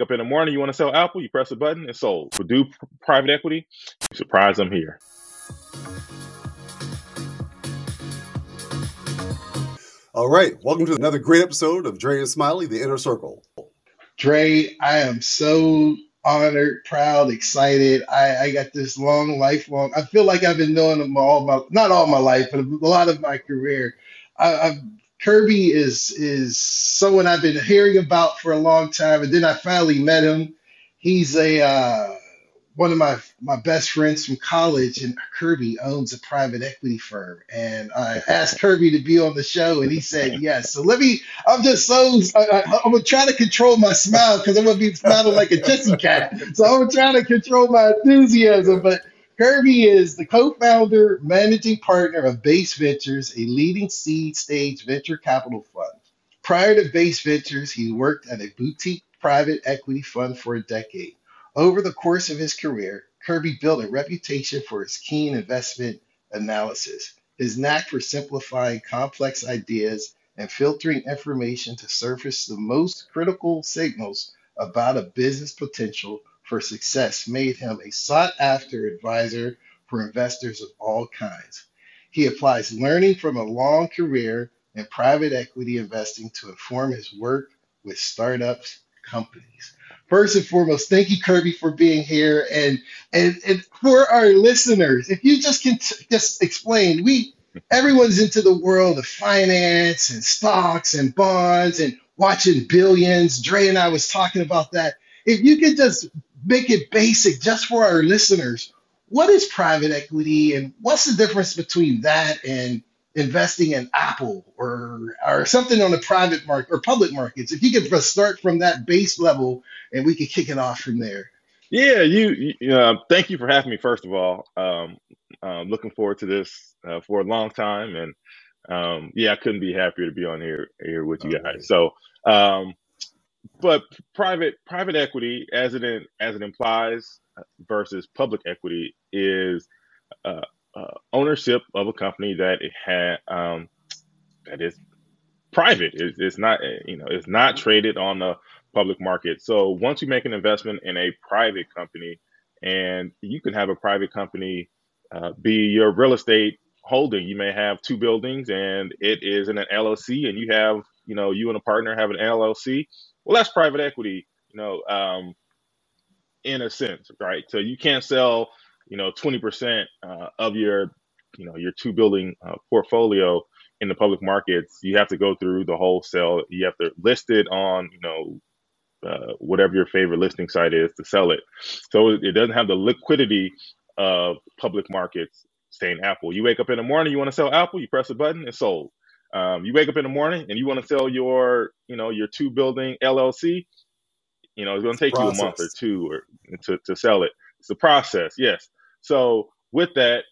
up in the morning, you want to sell Apple, you press a button, it's sold. do Private Equity, surprise, I'm here. All right, welcome to another great episode of Dre and Smiley, The Inner Circle. Dre, I am so honored, proud, excited. I, I got this long, lifelong. I feel like I've been knowing them all my, not all my life, but a lot of my career. I, I've Kirby is is someone I've been hearing about for a long time, and then I finally met him. He's a uh, one of my my best friends from college, and Kirby owns a private equity firm. And I asked Kirby to be on the show, and he said yes. So let me. I'm just so I, am gonna try to control my smile because I'm gonna be smiling like a Cheshire cat. So I'm trying to control my enthusiasm, but Kirby is the co-founder, managing partner of Base Ventures, a leading seed stage venture capital fund. Prior to Base Ventures, he worked at a boutique private equity fund for a decade. Over the course of his career, Kirby built a reputation for his keen investment analysis, his knack for simplifying complex ideas and filtering information to surface the most critical signals about a business potential for success made him a sought after advisor for investors of all kinds. He applies learning from a long career in private equity investing to inform his work with startups companies. First and foremost, thank you, Kirby, for being here, and and and for our listeners, if you just can t- just explain, we everyone's into the world of finance and stocks and bonds and watching billions. Dre and I was talking about that. If you could just make it basic just for our listeners. What is private equity and what's the difference between that and investing in Apple or or something on the private market or public markets? If you could just start from that base level and we could kick it off from there. Yeah, you. you uh, thank you for having me. First of all, um, um, looking forward to this uh, for a long time, and um, yeah, I couldn't be happier to be on here here with you guys. So, um, but private private equity, as it in, as it implies, versus public equity is uh, uh, ownership of a company that it had um, that is private. It, it's not you know it's not traded on the public market. So once you make an investment in a private company, and you can have a private company uh, be your real estate holding. You may have two buildings, and it is in an LLC, and you have you know you and a partner have an LLC well, that's private equity, you know, um, in a sense, right? So you can't sell, you know, 20% uh, of your, you know, your two building uh, portfolio in the public markets. You have to go through the wholesale. You have to list it on, you know, uh, whatever your favorite listing site is to sell it. So it doesn't have the liquidity of public markets. Saying Apple, you wake up in the morning, you want to sell Apple, you press a button, it's sold. Um, you wake up in the morning and you want to sell your, you know, your two building LLC. You know, it's going to take you a month or two or to, to sell it. It's a process, yes. So with that,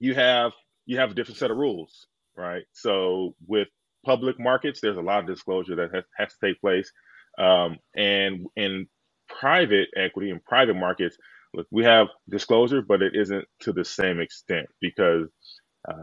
you have you have a different set of rules, right? So with public markets, there's a lot of disclosure that has, has to take place, um, and in private equity and private markets, look, we have disclosure, but it isn't to the same extent because uh,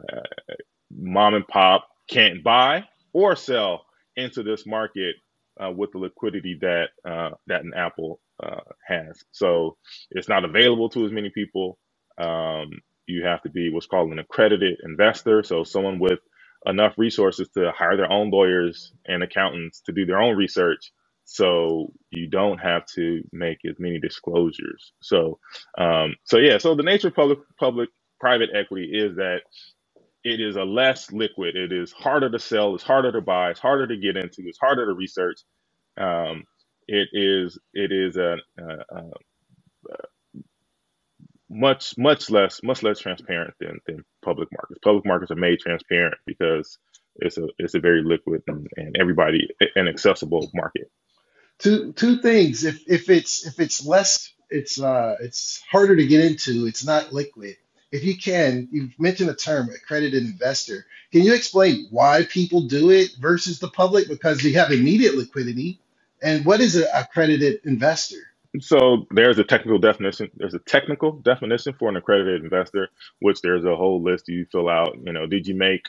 mom and pop can't buy or sell into this market uh, with the liquidity that uh, that an Apple uh, has. So it's not available to as many people. Um, you have to be what's called an accredited investor, so someone with enough resources to hire their own lawyers and accountants to do their own research. So you don't have to make as many disclosures. So, um, so yeah. So the nature of public public private equity is that it is a less liquid. It is harder to sell. It's harder to buy. It's harder to get into. It's harder to research. Um, it is it is a, a, a, much much less much less transparent than, than public markets. Public markets are made transparent because it's a it's a very liquid and, and everybody an accessible market. Two two things. If if it's if it's less, it's uh it's harder to get into. It's not liquid if you can, you've mentioned the term accredited investor. Can you explain why people do it versus the public? Because you have immediate liquidity. And what is an accredited investor? So there's a technical definition. There's a technical definition for an accredited investor, which there's a whole list you fill out. You know, did you make?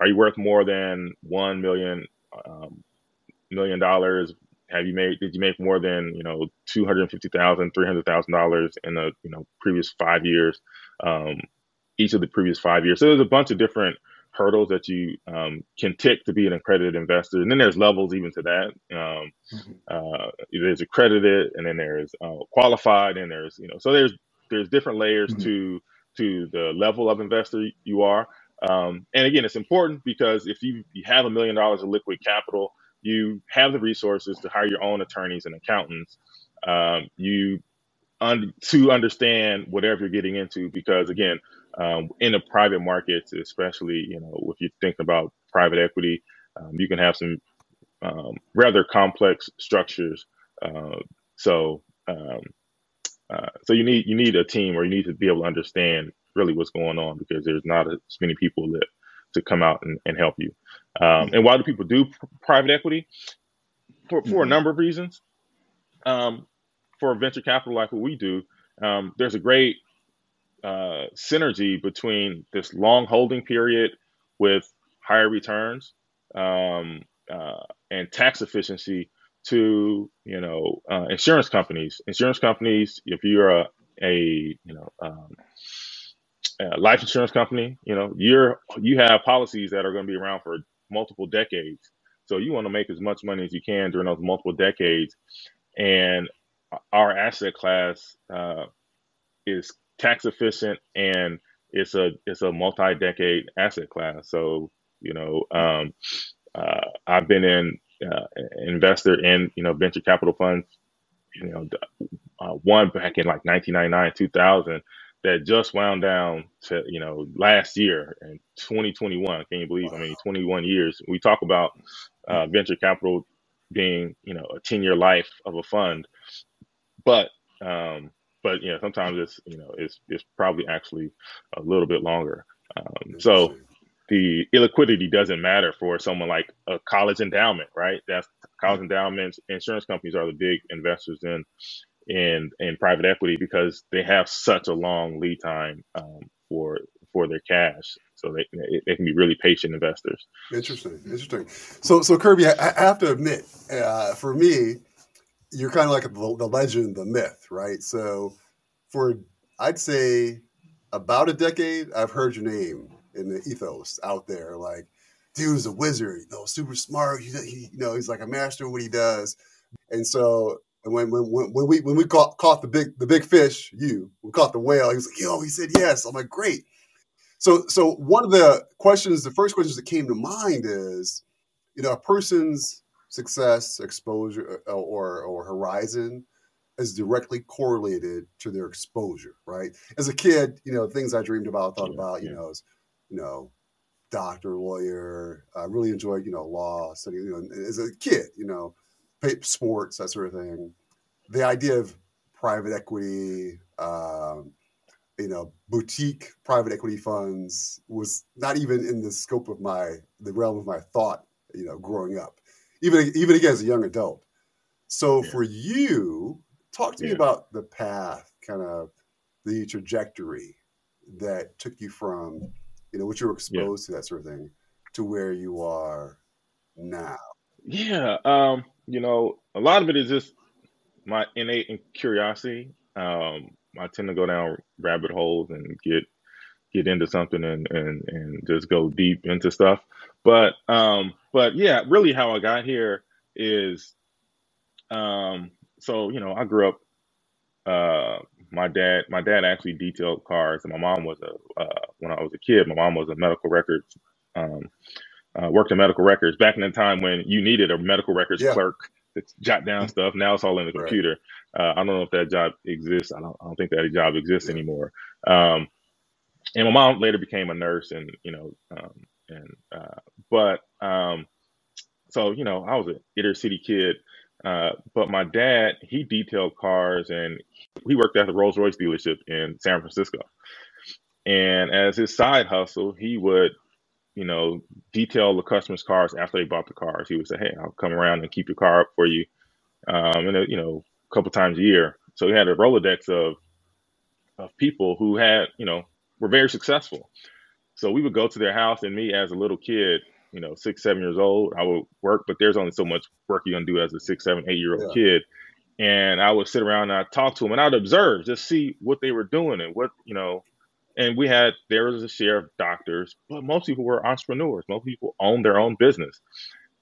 Are you worth more than one million um, million dollars? Have you made did you make more than you know two hundred fifty thousand, three hundred thousand dollars in the you know previous five years, um, each of the previous five years. So there's a bunch of different hurdles that you um, can tick to be an accredited investor, and then there's levels even to that. Um, mm-hmm. uh, there's accredited, and then there's uh, qualified, and there's you know so there's there's different layers mm-hmm. to to the level of investor you are. Um, and again, it's important because if you, you have a million dollars of liquid capital, you have the resources to hire your own attorneys and accountants. Um, you un- to understand whatever you're getting into, because again, um, in the private markets, especially you know if you're thinking about private equity, um, you can have some um, rather complex structures. Uh, so um, uh, so you need you need a team, or you need to be able to understand really what's going on because there's not as many people that to come out and, and help you. Um, and why do people do private equity? For, for a mm-hmm. number of reasons. Um, for venture capital like what we do, um, there's a great uh, synergy between this long holding period with higher returns um, uh, and tax efficiency to you know uh, insurance companies. Insurance companies, if you're a, a you know life insurance company, you know you're you have policies that are going to be around for multiple decades. So you want to make as much money as you can during those multiple decades, and our asset class uh, is tax efficient and it's a it's a multi-decade asset class. So you know um, uh, I've been in uh, investor in you know venture capital funds. You know, uh, one back in like 1999, 2000 that just wound down to you know last year in 2021. Can you believe? I mean, 21 years. We talk about uh, venture capital being you know a 10 year life of a fund, but um, but yeah, sometimes it's you know it's it's probably actually a little bit longer. Um, so the illiquidity doesn't matter for someone like a college endowment, right? That's college endowments, insurance companies are the big investors in in in private equity because they have such a long lead time um, for for their cash. So they they can be really patient investors. Interesting, interesting. So so Kirby, I, I have to admit, uh, for me, you're kind of like the, the legend, the myth, right? So for I'd say about a decade, I've heard your name in the ethos out there. Like, dude's a wizard, you know, super smart. He, he you know, he's like a master of what he does. And so when when when we when we caught caught the big the big fish, you we caught the whale. He was like, yo, he said yes. I'm like, great. So so one of the questions, the first questions that came to mind is, you know, a person's success, exposure, uh, or or horizon is directly correlated to their exposure, right? As a kid, you know, things I dreamed about, thought about, you know, is you know, doctor, lawyer. I really enjoyed, you know, law, study, you know, as a kid, you know, sports, that sort of thing. The idea of private equity, um, you know, boutique private equity funds was not even in the scope of my, the realm of my thought, you know, growing up, even, even again as a young adult. So yeah. for you, talk to yeah. me about the path, kind of the trajectory that took you from you know, what you were exposed yeah. to that sort of thing to where you are now? Yeah. Um, you know, a lot of it is just my innate curiosity. Um, I tend to go down rabbit holes and get get into something and and and just go deep into stuff. But um, but yeah, really how I got here is um, so you know I grew up uh, my dad my dad actually detailed cars and my mom was a uh, when I was a kid my mom was a medical records um, uh, worked in medical records back in the time when you needed a medical records yeah. clerk to jot down stuff now it's all in the computer right. uh, I don't know if that job exists I don't, I don't think that job exists yeah. anymore um, and my mom later became a nurse and you know um, and uh, but um, so you know I was an inner city kid uh, but my dad, he detailed cars and he worked at the Rolls Royce dealership in San Francisco. And as his side hustle, he would, you know, detail the customers' cars after they bought the cars. He would say, "Hey, I'll come around and keep your car up for you," um, and you know, a couple times a year. So he had a rolodex of of people who had, you know, were very successful. So we would go to their house, and me as a little kid, you know six, seven years old, I would work, but there's only so much work you're gonna do as a six, seven, eight year old Yeah. kid. And I would sit around and I'd talk to them and I'd observe, just see what they were doing and what you know. And we had there was a share of doctors, but most people were entrepreneurs. Most people owned their own business.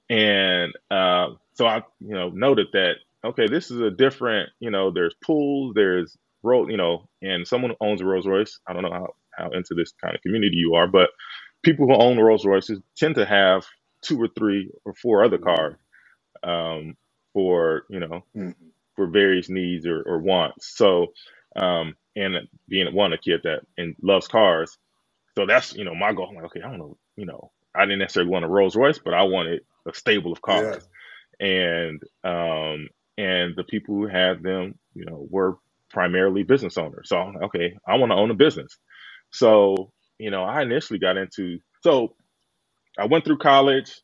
And uh, so I, you know, noted that okay, this is a different, you know, there's pools, there's road, you know, and someone who owns a Rolls Royce. I don't know how how into this kind of community you are, but people who own Rolls Royces tend to have two or three or four other cars um, for you know Mhm. for various needs or, or wants. So, um, and being one a kid that and loves cars, so that's you know my goal. I'm like, okay, I don't know, you know, I didn't necessarily want a Rolls Royce, but I wanted a stable of Yeah. cars, and um, and the people who had them, you know, were primarily business owners. So I'm like, okay, I want to own a business. So you know, I initially got into so I went through college,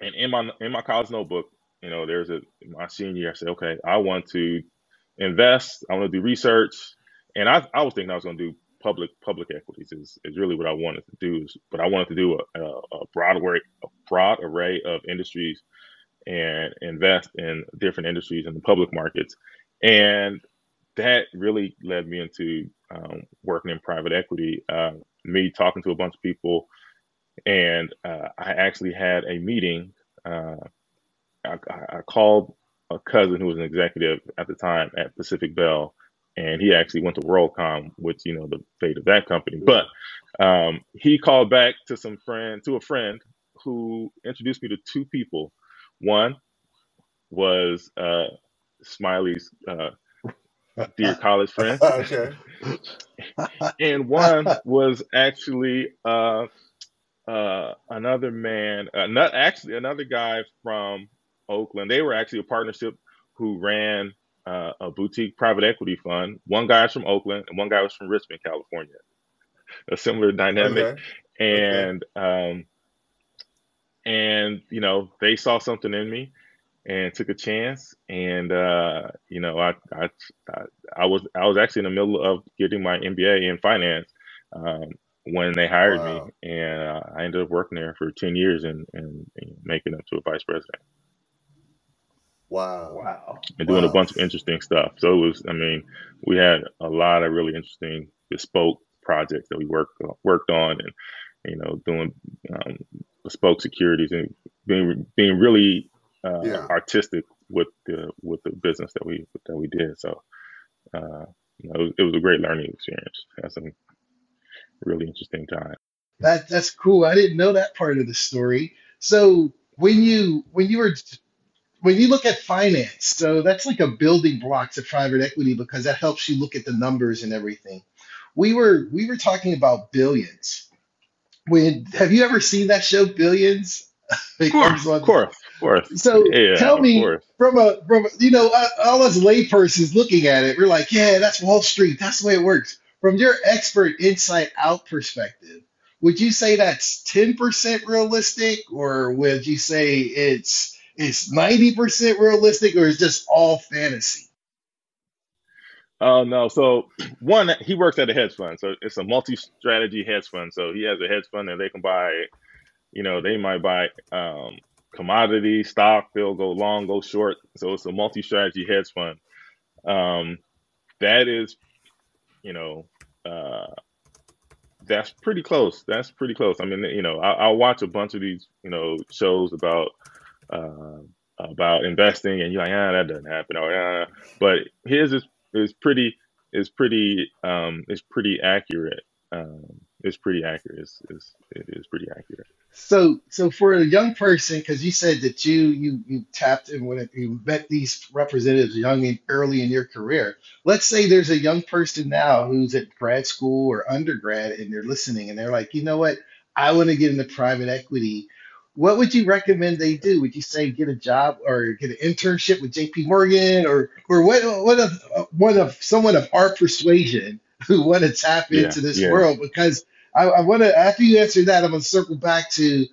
and in my in my college notebook, you know, there's a my senior year. I said, okay, I want to invest. I want to do research, and I I was thinking I was going to do public public equities is, is really what I wanted to do. Is, but I wanted to do a, a, a broad array a broad array of industries and invest in different industries in the public markets, and that really led me into um, working in private equity. Uh, me talking to a bunch of people, and uh, I actually had a meeting. Uh, I, I I called a cousin who was an executive at the time at Pacific Bell, and he actually went to WorldCom, which you know the fate of that company. But um, he called back to some friend to a friend who introduced me to two people. One was uh, Smiley's uh, dear college friend, okay. and one was actually uh, uh, another man, uh, not actually another guy from Oakland. They were actually a partnership who ran uh, a boutique private equity fund. One guy was from Oakland, and one guy was from Richmond, California. A similar dynamic, Okay. and um, and you know they saw something in me and took a chance and uh, you know I, I I was I was actually in the middle of getting my MBA in finance um, when they hired Wow. me and uh, I ended up working there for 10 years and, and, and making up to a vice president Wow. Wow. and doing a bunch of interesting stuff so it was I mean we had a lot of really interesting bespoke projects that we worked worked on and you know doing um, bespoke securities and being being really uh, Yeah. artistic with the with the business that we that we did. So uh, you know, it was, it was a great learning experience. Had some really interesting time. That that's cool. I didn't know that part of the story. So when you when you were when you look at finance, so that's like a building block to private equity because that helps you look at the numbers and everything. We were we were talking about billions. When have you ever seen that show Billions? Of course, of course, of course. So Yeah, tell me course. from a from a- you know all us laypersons looking at it, we're like, yeah, that's Wall Street. That's the way it works. From your expert inside out perspective, would you say that's ten percent realistic, or would you say it's it's ninety percent realistic, or is just all fantasy? Oh no! So one, he works at a hedge fund, so it's a multi-strategy hedge fund. So he has a hedge fund, and they can buy, you know, they might buy um, commodity stock. They'll go long, go short. So it's a multi-strategy hedge fund. Um, that is, you know, uh, that's pretty close. That's pretty close. I mean, you know, I, watch a bunch of these, you know, shows about uh, about investing, and you're like, ah, that doesn't happen, or ah. But his is is pretty is pretty um is pretty accurate. Um, it's pretty accurate. It's, it's, it is pretty accurate. So, so for a young person, because you said that you you you tapped in when you met these representatives young and early in your career. Let's say there's a young person now who's at grad school or undergrad, and they're listening, and they're like, you know what, I want to get into private equity. What would you recommend they do? Would you say get a job or get an internship with J.P. Morgan, or or what what of one of someone of our persuasion who want to tap Yeah, into this yeah, world? Because I, I want to after you answer that, I'm gonna circle back to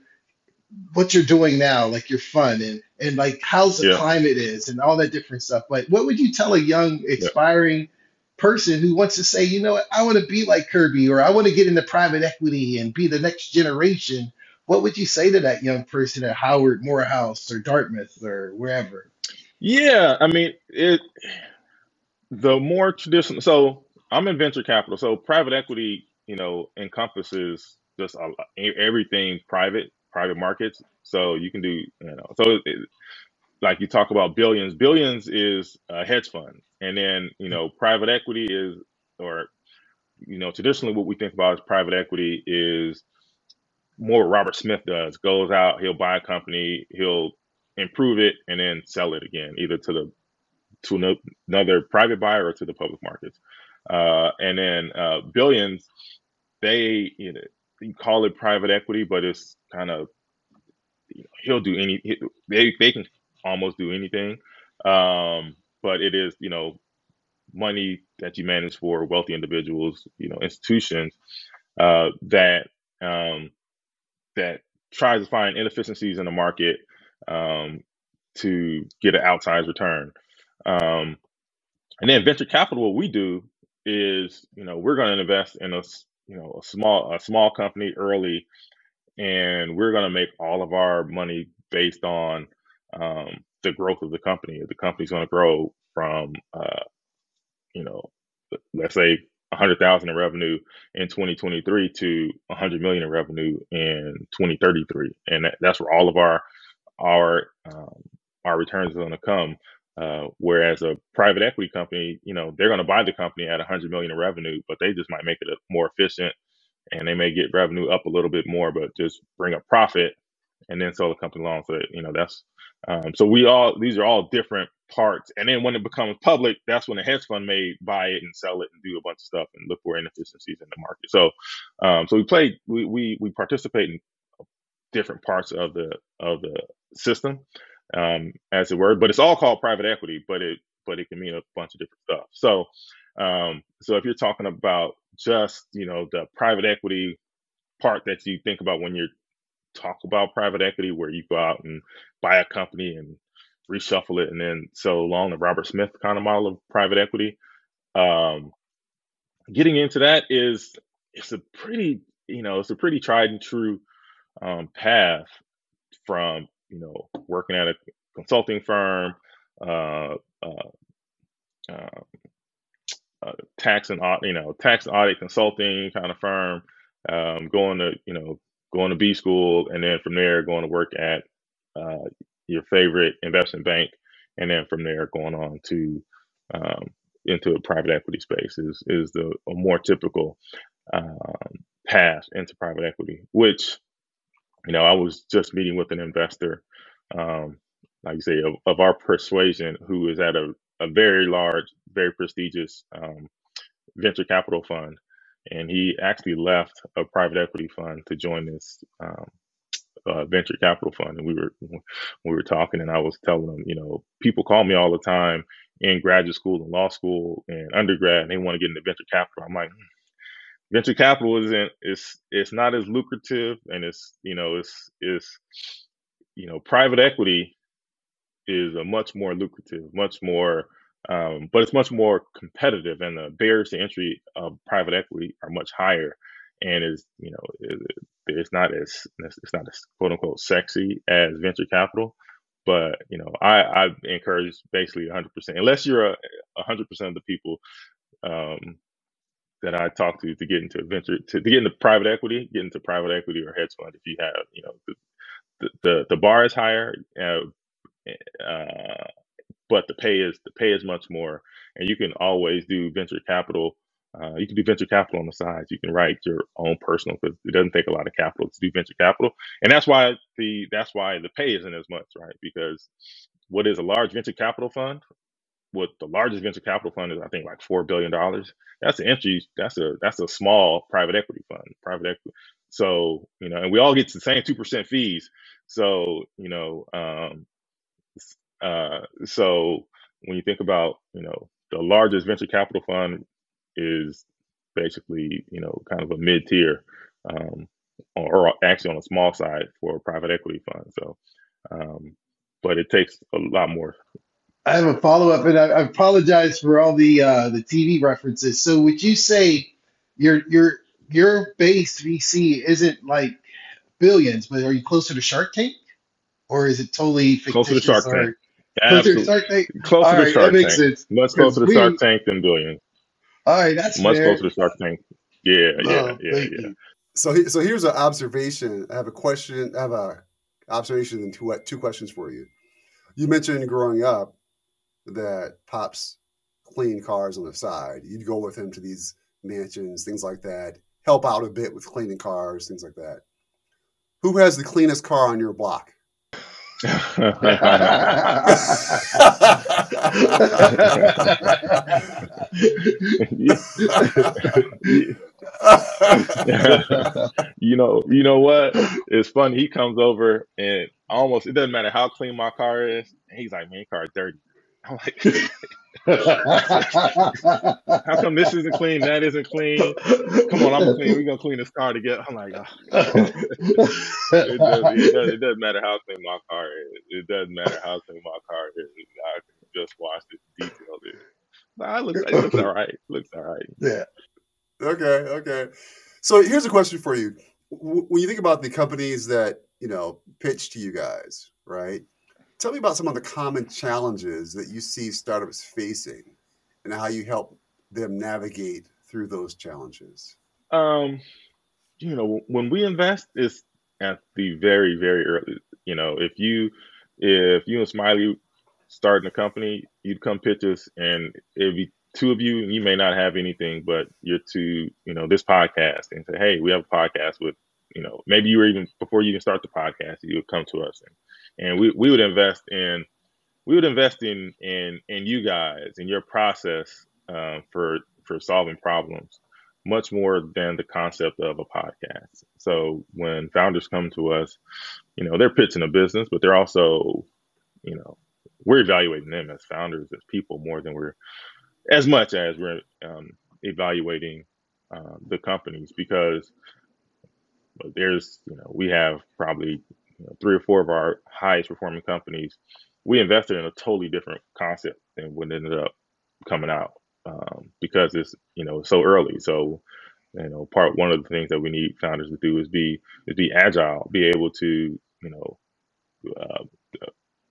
what you're doing now, like your fun and and like how's the yeah, climate is and all that different stuff. But what would you tell a young aspiring person who wants to say, you know what, I want to be like Kirby or I want to get into private equity and be the next generation what would you say to that young person at Howard, Morehouse, or Dartmouth, or wherever? Yeah, I mean it. The more traditional. So I'm in venture capital. So private equity, you know, encompasses just a, everything private, private markets. So you can do, you know, so it, like you talk about billions. Billions is a hedge fund, and then you know, private equity is, or you know, traditionally what we think about as private equity is more what Robert Smith does. Goes out, he'll buy a company, he'll improve it, and then sell it again, either to the to ano- another private buyer or to the public markets. Uh, and then uh, billions, they you know you call it private equity, but it's kind of he'll do any he- they they can almost do anything. Um, but it is you know money that you manage for wealthy individuals, you know institutions uh, that um, that tries to find inefficiencies in the market um, to get an outsized return. Um, and then venture capital, what we do is, you know, we're going to invest in a, you know, a small, a small company early, and we're going to make all of our money based on um, the growth of the company. The company's going to grow from, uh, you know, let's say 100,000 in revenue in 2023 to 100 million in revenue in 2033, and that, that's where all of our our um, our returns are going to come. Uh, whereas a private equity company, you know, they're going to buy the company at 100 million in revenue, but they just might make it more efficient, and they may get revenue up a little bit more, but just bring a profit and then sell the company along. So you know, that's um, so we all these are all different parts, and then when it becomes public, that's when the hedge fund may buy it and sell it and do a bunch of stuff and look for inefficiencies in the market. So, um, so we play, we we we participate in different parts of the of the system, um, as it were. But it's all called private equity, but it but it can mean a bunch of different stuff. So um, so if you're talking about just you know the private equity part that you think about when you talk about private equity, where you go out and buy a company and reshuffle it and then so along the Robert Smith kind of model of private equity. Um, getting into that is it's a pretty you know it's a pretty tried and true um, path from you know working at a consulting firm, uh, uh, uh, tax and you know tax and audit consulting kind of firm, um, going to you know going to B school, and then from there going to work at uh, your favorite investment bank, and then from there going on to um, into a private equity space is is the a more typical um, path into private equity, which you know, I was just meeting with an investor, um, like you say, of, of our persuasion, who is at a, a very large, very prestigious um, venture capital fund. And he actually left a private equity fund to join this um, uh, venture capital fund. And we were we were talking, and I was telling them, you know, people call me all the time in graduate school and law school and undergrad, and they want to get into venture capital. I'm like, venture capital isn't it's it's not as lucrative, and it's you know it's it's you know private equity is a much more lucrative, much more, um, but it's much more competitive, and the barriers to entry of private equity are much higher, and is you know it's not as it's not as quote unquote sexy as venture capital. But you know, I, I encourage basically 100%, unless you're a 100% of the people um, that I talk to to get into venture to, to get into private equity, get into private equity or hedge fund. If you have, you know, the the, the, bar is higher. Uh, uh, but the pay is the pay is much more, and you can always do venture capital. Uh, you can do venture capital on the side. You can write your own personal because it doesn't take a lot of capital to do venture capital, and that's why the that's why the pay isn't as much, right? Because what is a large venture capital fund? What the largest venture capital fund is, I think, like four billion dollars. That's an entry. That's a that's a small private equity fund. Private equity. So you know, and we all get the same two percent fees. So you know, um, uh, so when you think about, you know, the largest venture capital fund is basically, you know, kind of a mid tier, um, or, actually on a small side for a private equity fund. So, um, but it takes a lot more. I have a follow up, and I, I apologize for all the uh, the TV references. So, would you say your your your base VC isn't like billions, but are you closer to Shark Tank, or is it totally Closer to? Shark Or Tank. closer to Shark Tank? All Closer to right, that Shark makes Tank. sense. Much closer to Shark Tank than Billions. All right, that's Much fair. closer to Shark Tank. Yeah, yeah, No, yeah, thank yeah. you. So, he- so here's an observation. I have a question. I have a observation and two two questions for you. You mentioned growing up that pops clean cars on the side. You'd go with him to these mansions, things like that. Help out a bit with cleaning cars, things like that. Who has the cleanest car on your block? you know, you know what? It's funny. He comes over and almost it doesn't matter how clean my car is. He's like, "Man, your car dirty." I'm like, "How come this isn't clean? That isn't clean? Come on, I'm clean. We're gonna clean this car together." I'm like, oh. it, doesn't, it, doesn't, it doesn't matter how clean my car is. It doesn't matter how clean my car is. I can just watch it, detail it. Nah, it looks, it looks all right. Looks all right. yeah. Okay, okay. So here's a question for you. When you think about the companies that, you know, pitch to you guys, right? Tell me about some of the common challenges that you see startups facing and how you help them navigate through those challenges. Um, you know, when we invest, it's at the very, very early. You know, if you if you and Smiley starting a company, you'd come pitch us, and it'd be two of you, and you may not have anything, but you're to you know this podcast, and say, hey, we have a podcast with you know maybe you were even before you even start the podcast, you would come to us, and, and we we would invest in we would invest in in in you guys in your process um, for for solving problems much more than the concept of a podcast. So when founders come to us, you know, they're pitching a business, but they're also, you know, we're evaluating them as founders, as people, more than we're, as much as we're um, evaluating um, the companies because there's, you know, we have probably you know, three or four of our highest performing companies. We invested in a totally different concept than what ended up coming out um, because it's you know so early. So you know, part one of the things that we need founders to do is be is be agile, be able to you know uh,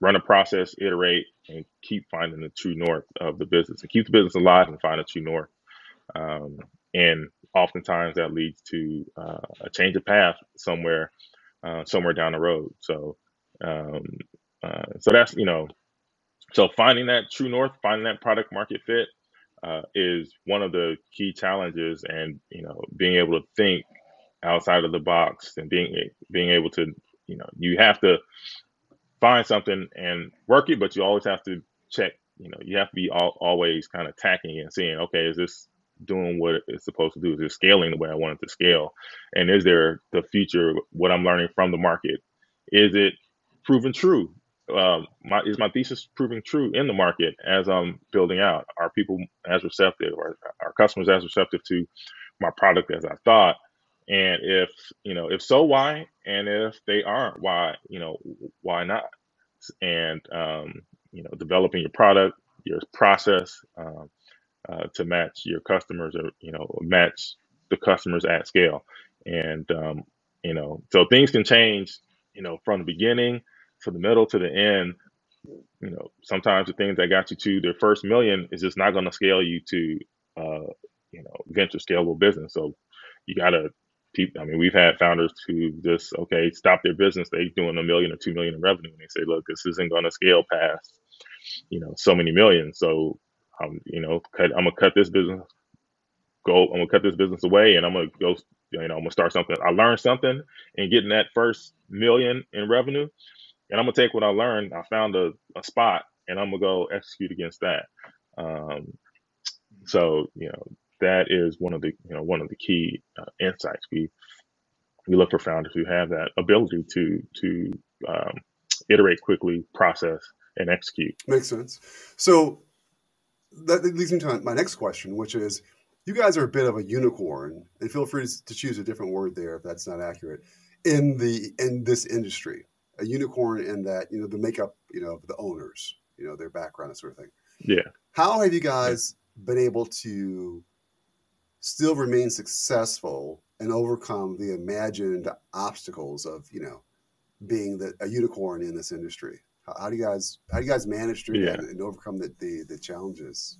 run a process, iterate, and keep finding the true north of the business, and keep the business alive and find a true north. Um, and oftentimes that leads to uh, a change of path somewhere uh, somewhere down the road. So um, uh, so that's you know so finding that true north, finding that product market fit uh, is one of the key challenges, and you know, being able to think outside of the box and being being able to, you know, you have to find something and work it, but you always have to check. You know, you have to be all, always kind of tacking and seeing, okay, is this doing what it's supposed to do? Is it scaling the way I want it to scale? And is there the future? What I'm learning from the market is it proven true? um, my, is my thesis proving true in the market as I'm building out? Are people as receptive, or are customers as receptive to my product as I thought? And if you know, if so, why? And if they aren't, why? You know, why not? And um, you know, developing your product, your process um, uh, to match your customers, or you know, match the customers at scale. And um, you know, so things can change. You know, from the beginning to the middle to the end, you know, sometimes the things that got you to their first million is just not going to scale you to, uh, you know, venture scalable business. So you got to keep. I mean, we've had founders who just okay stop their business. They doing a million or two million in revenue, and they say, look, this isn't going to scale past, you know, so many millions. So, um, you know, cut, I'm gonna cut this business. Go. I'm gonna cut this business away, and I'm gonna go. You know, I'm gonna start something. I learned something, and getting that first million in revenue and I'm gonna take what I learned. I found a, a spot, and I'm gonna go execute against that. Um, so you know that is one of the you know one of the key uh, insights. We we look for founders who have that ability to to um, iterate quickly, process, and execute. Makes sense. So that leads me to my next question, which is you guys are a bit of a unicorn, and feel free to choose a different word there if that's not accurate in the in this industry. A unicorn in that you know the makeup, you know, the owners, you know, their background, that sort of thing. Yeah. How have you guys been able to still remain successful and overcome the imagined obstacles of you know being the, a unicorn in this industry? How, do you guys how do you guys manage through Yeah. that and overcome the, the the challenges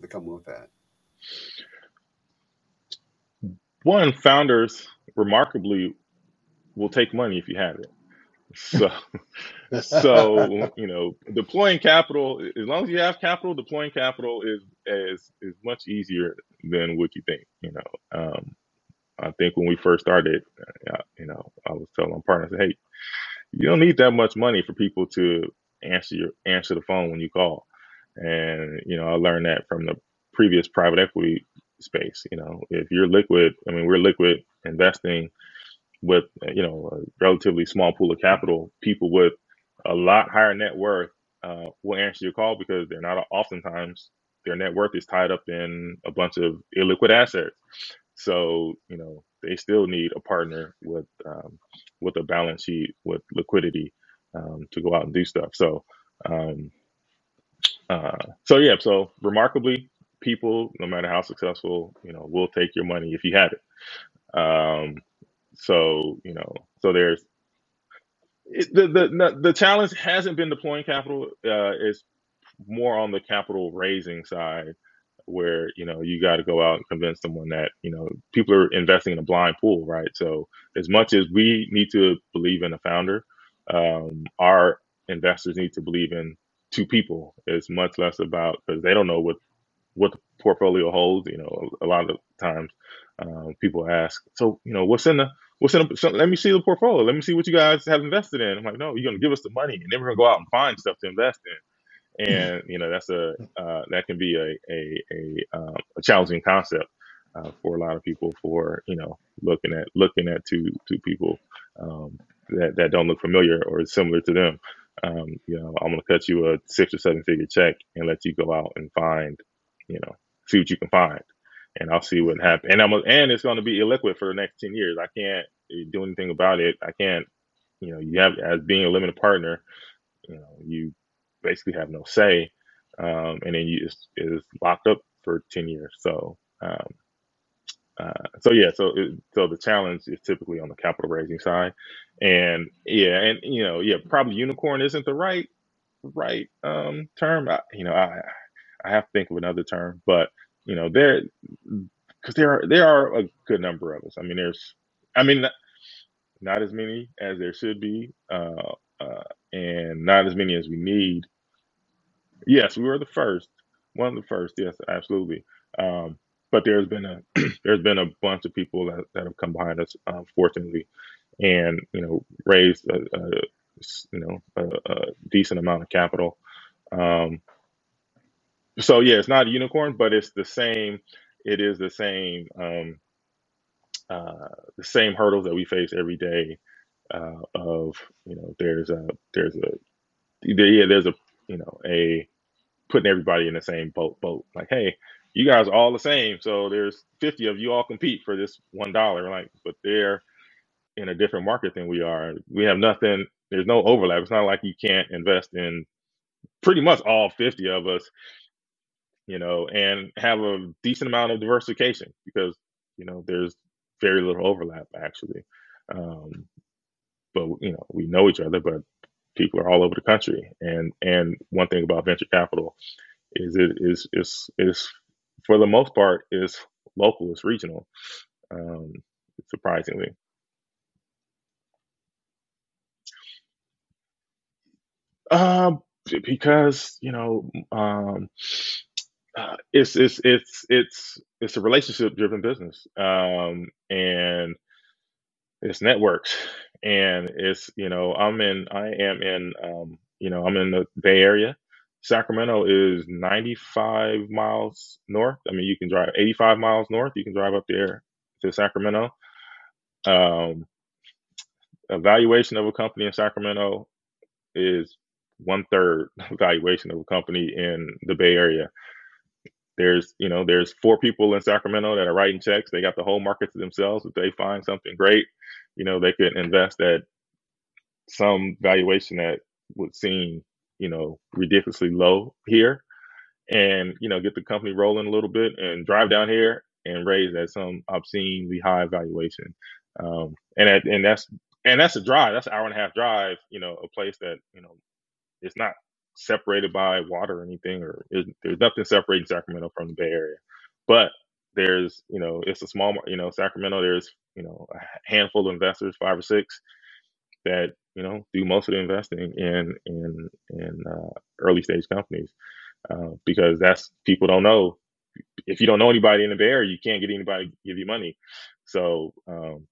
that come with that? One, founders remarkably will take money if you have it. So, so you know, deploying capital as long as you have capital, deploying capital is is is much easier than what you think. You know, um, I think when we first started, uh, you know, I was telling my partner, "Hey, you don't need that much money for people to answer your answer the phone when you call." And you know, I learned that from the previous private equity space. You know, if you're liquid, I mean, we're liquid investing with you know a relatively small pool of capital, people with a lot higher net worth uh, will answer your call because they're not oftentimes their net worth is tied up in a bunch of illiquid assets. So you know they still need a partner with um, with a balance sheet with liquidity um, to go out and do stuff. So um, uh, so yeah, so remarkably, people, no matter how successful, you know, will take your money if you have it. Um, so you know, so there's it, the, the the the challenge hasn't been deploying capital. Uh, it's more on the capital raising side, where you know you got to go out and convince someone that you know people are investing in a blind pool, right? So as much as we need to believe in a founder, um, our investors need to believe in two people. It's much less about because they don't know what what the portfolio holds. You know, a lot of times um, people ask, so you know, what's in the what's in the, so let me see the portfolio. Let me see what you guys have invested in. I'm like, no, you're gonna give us the money, and then we're gonna go out and find stuff to invest in. And you know, that's a uh, that can be a a a, um, a challenging concept. Uh, for a lot of people, for you know, looking at looking at two two people um, that that don't look familiar or similar to them, um, you know, I'm gonna cut you a six or seven figure check and let you go out and find you know, see what you can find, and I'll see what happens. And I'm and it's going to be illiquid for the next ten years. I can't do anything about it. I can't, you know, you have as being a limited partner, you know, you basically have no say, um, and then you is, it's locked up for ten years. So. Um, uh, so yeah, so it, so the challenge is typically on the capital raising side, and yeah, and you know, yeah, probably unicorn isn't the right right um, term. I, you know, I I have to think of another term, but you know, there because there are there are a good number of us. I mean, there's, I mean, not as many as there should be, uh, uh, and not as many as we need. Yes, we were the first, one of the first. Yes, absolutely. Um, but there's been a there's been a bunch of people that, that have come behind us, uh, fortunately, and you know, raised a, you know a, a decent amount of capital. Um, so yeah, it's not a unicorn, but it's the same. It is the same. Um, uh, the same hurdles that we face every day. Uh, of you know, there's a there's a yeah, there's a you know a putting everybody in the same boat. Boat like, hey, you guys are all the same. So there's 50 of you all compete for this one dollar. Like, but they're in a different market than we are. We have nothing. There's no overlap. It's not like you can't invest in pretty much all 50 of us you know, and have a decent amount of diversification because, you know, there's very little overlap actually. Um, but you know, we know each other, but people are all over the country. And and one thing about venture capital is it is is is for the most part is local, it's regional. Um, surprisingly, um, because you know, um, uh, it's it's it's it's it's a relationship driven business, um, and it's networks and it's you know i'm in i am in um you know i'm in the bay area. Sacramento is 95 miles north. I mean you can drive 85 miles north. You can drive up there to sacramento. Um evaluation of a company in sacramento is one third valuation of a company in the bay area. There's you know there's four people in sacramento that are writing checks. They got the whole market to themselves. If they find something great you know they could invest at some valuation that would seem, you know, ridiculously low here and, you know, get the company rolling a little bit and drive down here and raise at some obscenely high valuation. Um, and and that's and that's a drive. That's an hour and a half drive. You know, a place that you know it's not separated by water or anything, or there's, there's nothing separating Sacramento from the Bay Area. But there's you know it's a small you know Sacramento. There's you know a handful of investors, five or six, that you know do most of the investing in in in uh, early stage companies uh, because that's people don't know if you don't know anybody in the Bay Area, you can't get anybody to give you money. So um,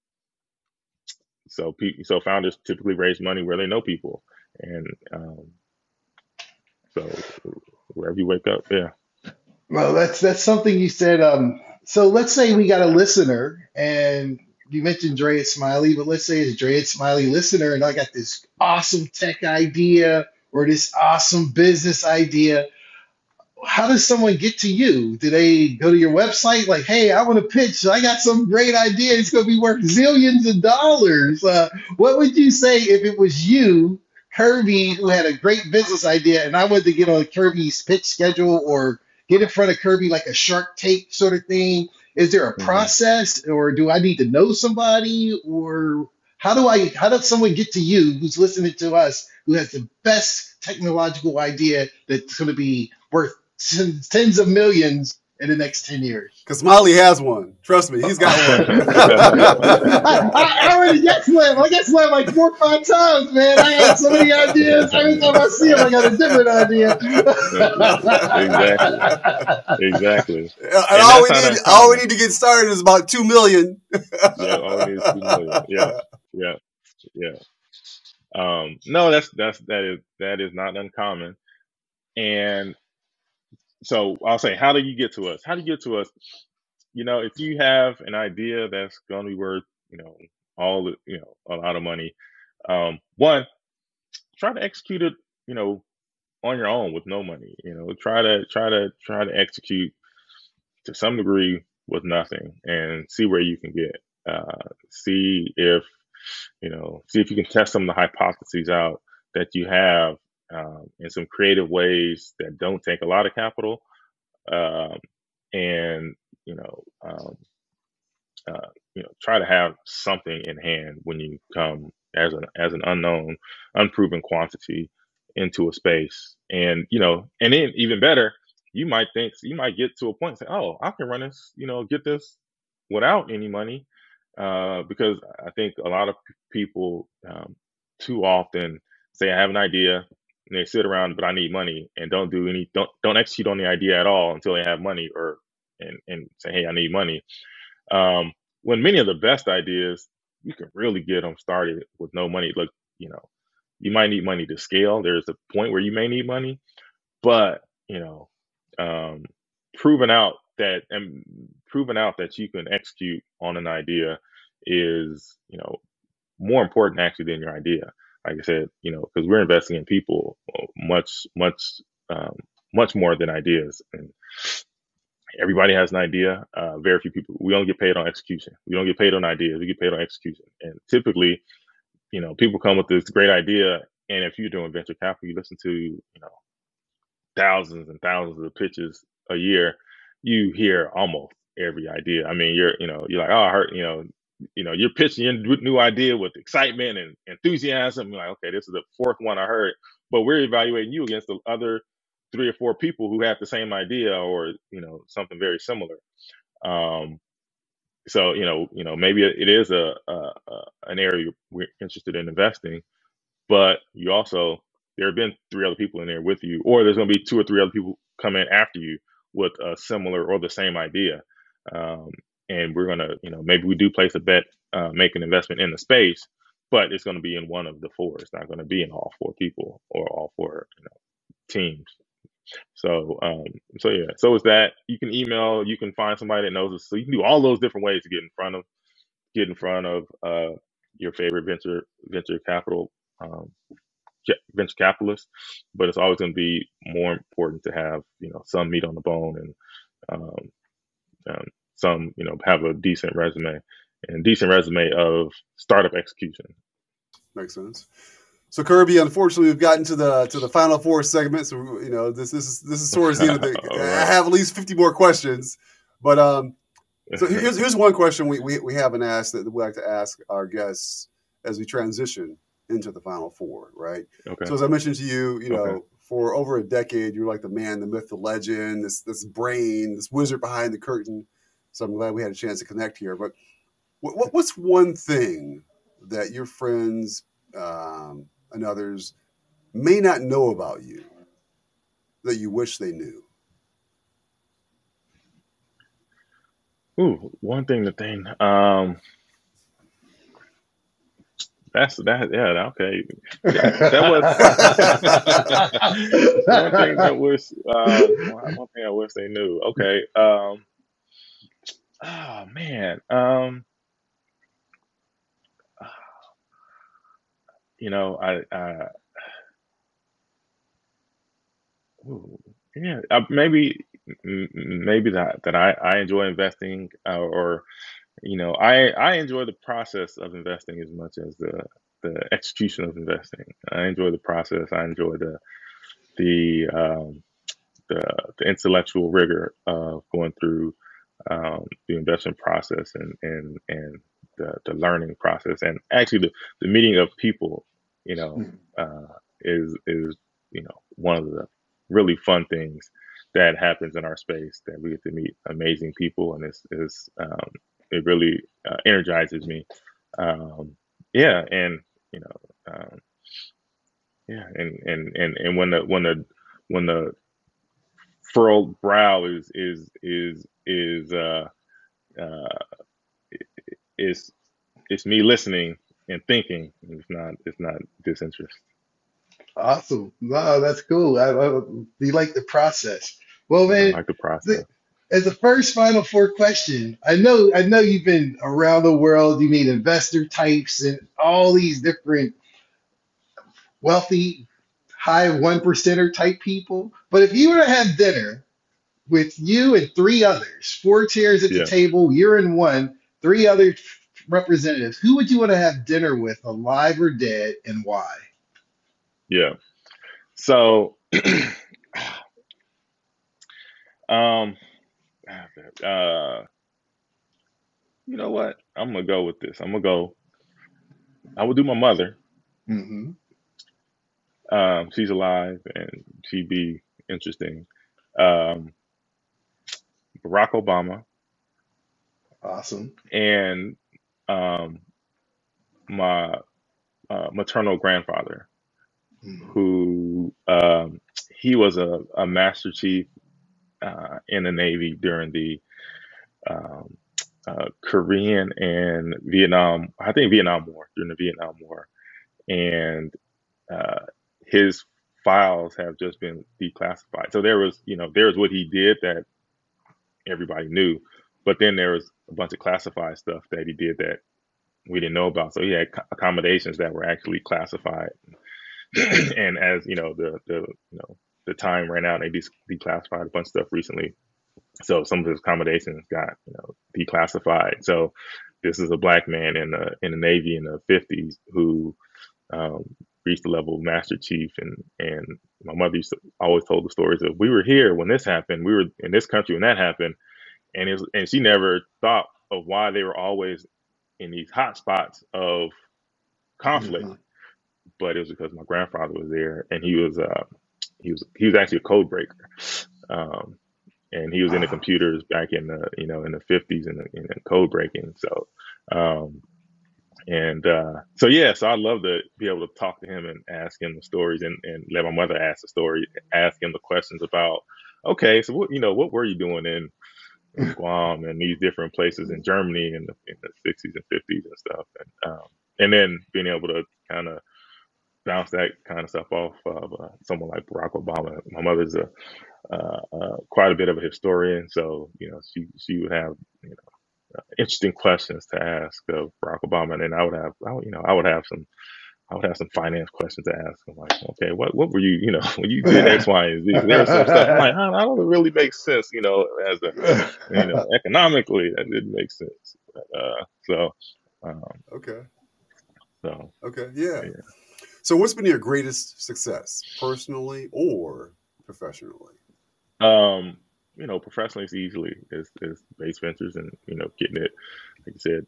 so pe- so founders typically raise money where they know people, and um, so wherever you wake up, yeah. Well, that's that's something you said. Um, so let's say we got a listener, and you mentioned Dre and Smiley, but let's say it's Dre and Smiley listener, and I got this awesome tech idea or this awesome business idea. How does someone get to you? Do they go to your website like, hey, I want to pitch. I got some great idea. It's going to be worth zillions of dollars. Uh, what would you say if it was you, Kirby, who had a great business idea, and I wanted to get on Kirby's pitch schedule or get in front of Kirby like a Shark Tank sort of thing? Is there a hmm process, or do I need to know somebody, or how do I how does someone get to you who's listening to us who has the best technological idea that's going to be worth tens of millions in the next 10 years? Because Smiley has one. Trust me, he's got one. I, I, I already got slammed. I got slammed like four or five times, man. I had so many ideas. Every time I see him, I got a different idea. exactly, exactly. and And all we need, all we need to get started is about two million. Yeah, all we need is two million. Yeah, yeah, yeah. Um, no, that's that's that is that is not uncommon. And so I'll say, how do you get to us? How do you get to us? You know, if you have an idea that's going to be worth, you know, all the, you know, a lot of money, um, one, try to execute it, you know, on your own with no money. You know, try to try to try to execute to some degree with nothing and see where you can get. Uh, see if you know, see if you can test some of the hypotheses out that you have um, in some creative ways that don't take a lot of capital, um, and you know, um, uh, you know, try to have something in hand when you come as an as an unknown, unproven quantity into a space, and you know, and then even better, you might think you might get to a point and say, oh, I can run this, you know, get this without any money, uh, because I think a lot of people um, too often say I have an idea and they sit around, but I need money and don't do any don't don't execute on the idea at all until they have money or and and say, hey, I need money um, when many of the best ideas, you can really get them started with no money. Look, you know, you might need money to scale. There's a point where you may need money, but you know, um, proving out that and proving out that you can execute on an idea is, you know, more important actually than your idea. Like I said, you know, because we're investing in people uh, much, much, um, much more than ideas. And everybody has an idea. Uh, very few people. We only get paid on execution. We don't get paid on ideas. We get paid on execution. And typically, you know, people come with this great idea, and if you're doing venture capital, you listen to you know thousands and thousands of pitches a year. You hear almost every idea. I mean, you're you know you're like, oh, I heard you know. You know, you're pitching your new idea with excitement and enthusiasm. You're like, okay, this is the fourth one I heard, but we're evaluating you against the other three or four people who have the same idea or you know something very similar. Um, so you know, you know, maybe it is a, a, a an area we're interested in investing, but you also there have been three other people in there with you, or there's going to be two or three other people come in after you with a similar or the same idea. Um, and we're gonna, you know, maybe we do place a bet, uh, make an investment in the space, but it's to be in one of the four. It's not to be in all four people or all four you know, teams. So, um, so yeah, so is that you can email, you can find somebody that knows us. So you can do all those different ways to get in front of, get in front of uh, your favorite venture venture capital um, venture capitalists. But it's always going to be more important to have you know some meat on the bone and um, um, some you know have a decent resume and decent resume of startup execution. Makes sense. So Kirby, unfortunately, we've gotten to the to the final four segment. So you know, this this is this is towards the end of the. I have at least fifty more questions, but um, So here's here's one question we, we, we haven't asked that we like to ask our guests as we transition into the final four, right? Okay. So as I mentioned to you, you know, Okay. for over a decade, you're like the man, the myth, the legend, this this brain, this wizard behind the curtain. So I'm glad we had a chance to connect here. But what, what what's one thing that your friends um, and others may not know about you that you wish they knew? Ooh, one thing to think. Um, that's that. Yeah. Okay. That was one thing that. Um, one one thing I wish they knew. Okay. Um. Oh man. Um. You know, I. I ooh, yeah. Uh, maybe. Maybe that that I I enjoy investing, uh, or you know, I I enjoy the process of investing as much as the the execution of investing. I enjoy the process. I enjoy the the um, the, the intellectual rigor of going through um, the investment process and and and the, the learning process and actually the, the meeting of people. You know, uh, is is you know one of the really fun things that happens in our space that we get to meet amazing people and it's, it's um, it really uh, energizes me. Um, yeah, and you know, um, yeah, and and and and when the when the when the furrowed brow is is is is uh uh is it's me listening and thinking. It's not it's not disinterest. Awesome. No, that's cool. I, I, you like the process. Well, I man, like the the, process. as a first Final Four question, I know I know you've been around the world. You meet investor types and all these different wealthy, high one percenter type people. But if you were to have dinner with you and three others, four chairs at the Yeah, table, you're in one, three other representatives, who would you want to have dinner with, alive or dead, and why? yeah. So um uh you know what? I'm gonna go with this. I'm gonna go I would do my mother. hmm Um, she's alive and she'd be interesting. Um, Barack Obama Awesome. and um, my uh, maternal grandfather, Mhm. who um, he was a, a master chief uh, in the Navy during the um, uh, Korean and Vietnam, I think Vietnam War, during the Vietnam War. And uh, his files have just been declassified. So there was, you know, there was what he did that everybody knew, but then there was a bunch of classified stuff that he did that we didn't know about. So he had accommodations that were actually classified. and as you know, the the you know the time ran out, and they de- declassified a bunch of stuff recently. So some of his accommodations got you know declassified. So this is a black man in the in the Navy in the 50s who um, reached the level of Master Chief, and and my mother used to always told the stories of we were here when this happened, we were in this country when that happened, and it was, and she never thought of why they were always in these hot spots of conflict, Mhm. but it was because my grandfather was there, and he was uh, he was he was actually a code breaker. Um, and he was in the computers back in the you know in the 50s in the, in the code breaking. So um and uh so yeah so i'd love to be able to talk to him and ask him the stories and, and let my mother ask the story ask him the questions about okay so what you know what were you doing in, in guam and these different places in germany in the, in the 60s and 50s and stuff and um and then being able to kind of bounce that kind of stuff off of uh, someone like Barack Obama. My mother's a uh, uh, quite a bit of a historian, so you know she she would have you know interesting questions to ask of Barack Obama, and then I would have I would, you know I would have some I would have some finance questions to ask him, like okay what what were you you know when you did X Y and Z? There's some stuff I'm like does it really make sense you know as a you know economically that didn't make sense. Uh, so um, Okay. so Okay. Yeah. yeah. So, what's been your greatest success, personally or professionally? Um, you know, professionally as easily as, as Base Ventures and, you know, getting it, like you said,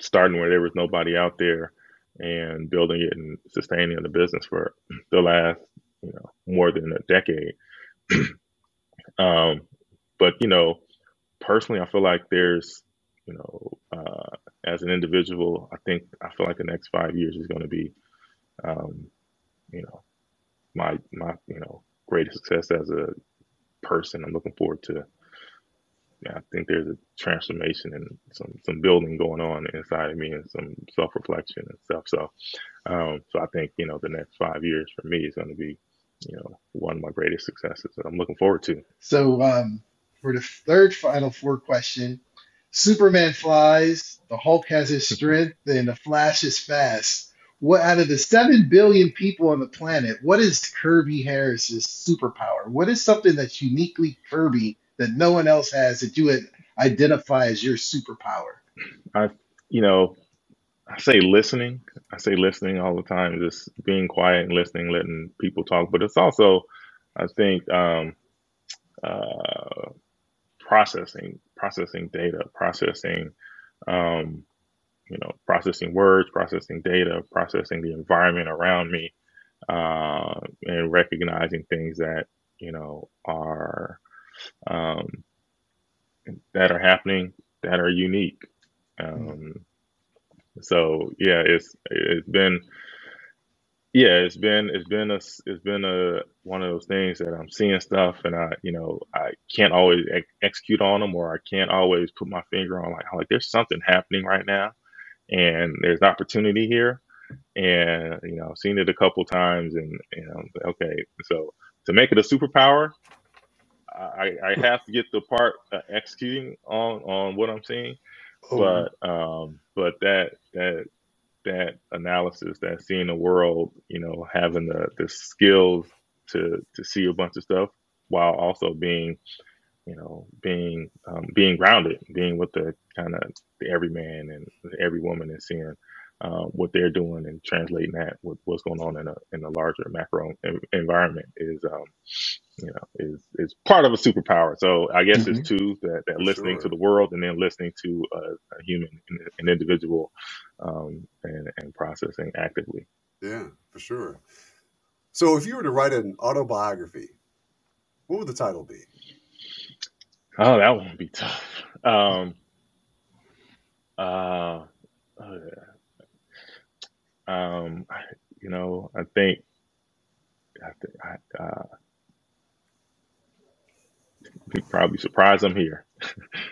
starting where there was nobody out there and building it and sustaining the business for the last, you know, more than a decade. um, but, you know, personally, I feel like there's, you know, uh, as an individual, I think I feel like the next five years is going to be, um, you know, my my you know greatest success as a person. I'm looking forward to. Yeah, I think there's a transformation and some some building going on inside of me and some self reflection and stuff. So, um, so I think you know the next five years for me is going to be, you know, one of my greatest successes that I'm looking forward to. So, um, for the third final four question, Superman flies, the Hulk has his strength, and the Flash is fast what out of the seven billion people on the planet, what is Kirby Harris's superpower? What is something that's uniquely Kirby that no one else has that you identify as your superpower? I, you know, I say listening. I say listening all the time, just being quiet and listening, letting people talk. But it's also, I think, um, uh, processing, processing data, processing um, you know, processing words, processing data, processing the environment around me, uh, and recognizing things that you know are um, that are happening that are unique. Um, so yeah, it's it's been yeah, it's been it's been a it's been a one of those things that I'm seeing stuff and I you know I can't always ex- execute on them or I can't always put my finger on like like there's something happening right now and there's an opportunity here. And you know, I've seen it a couple times, and you know, okay, so to make it a superpower, I, I have to get the part uh, executing on on what I'm seeing, oh. but um, but that that that analysis, that seeing the world, you know, having the the skills to to see a bunch of stuff while also being you know, being um, being grounded, being with the kind of the every man and every woman and seeing uh, what they're doing and translating that with what's going on in a in a larger macro environment is um, you know is is part of a superpower. So I guess mm-hmm. it's two that, that listening sure. to the world and then listening to a, a human, an individual, um, and and processing actively. Yeah, for sure. So if you were to write an autobiography, what would the title be? Oh, that would be tough. Um, uh, oh, um, you know, I think, I think, I, uh, probably surprised I'm here.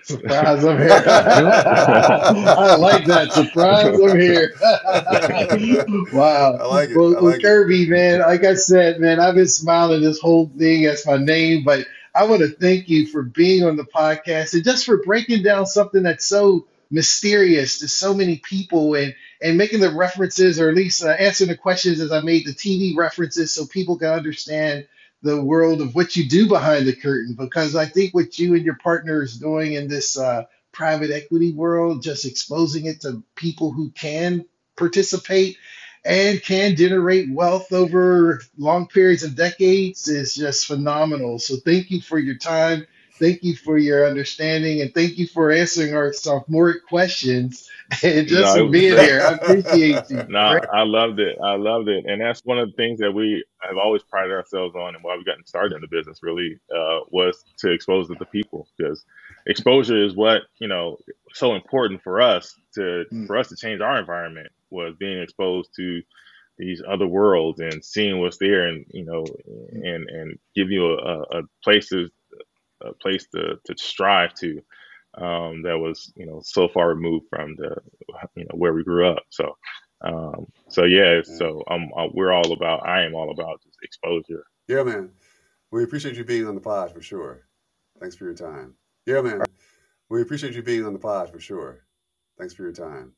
Surprise, I'm here. I like that. Surprise, I'm here. wow. I like it. Well, I like Kirby, it. man, like I said, man, I've been smiling this whole thing as my name, but I want to thank you for being on the podcast and just for breaking down something that's so mysterious to so many people and and making the references or at least uh, answering the questions as I made the TV references so people can understand the world of what you do behind the curtain. Because I think what you and your partner is doing in this uh, private equity world, just exposing it to people who can participate and can generate wealth over long periods of decades is just phenomenal. So thank you for your time. Thank you for your understanding and thank you for answering our sophomore questions and just no, for being here. I appreciate you. No, I loved it. I loved it. And that's one of the things that we have always prided ourselves on and why we got started in the business really uh, was to expose it to people because exposure is what, you know, so important for us to mm. for us to change our environment was being exposed to these other worlds and seeing what's there and you know and and give you a, a place to a place to, to strive to um, that was you know so far removed from the you know where we grew up. So um, so yeah so I'm, I, we're all about I am all about just exposure. Yeah man. We appreciate you being on the pod for sure. Thanks for your time. Yeah man we appreciate you being on the pod for sure. Thanks for your time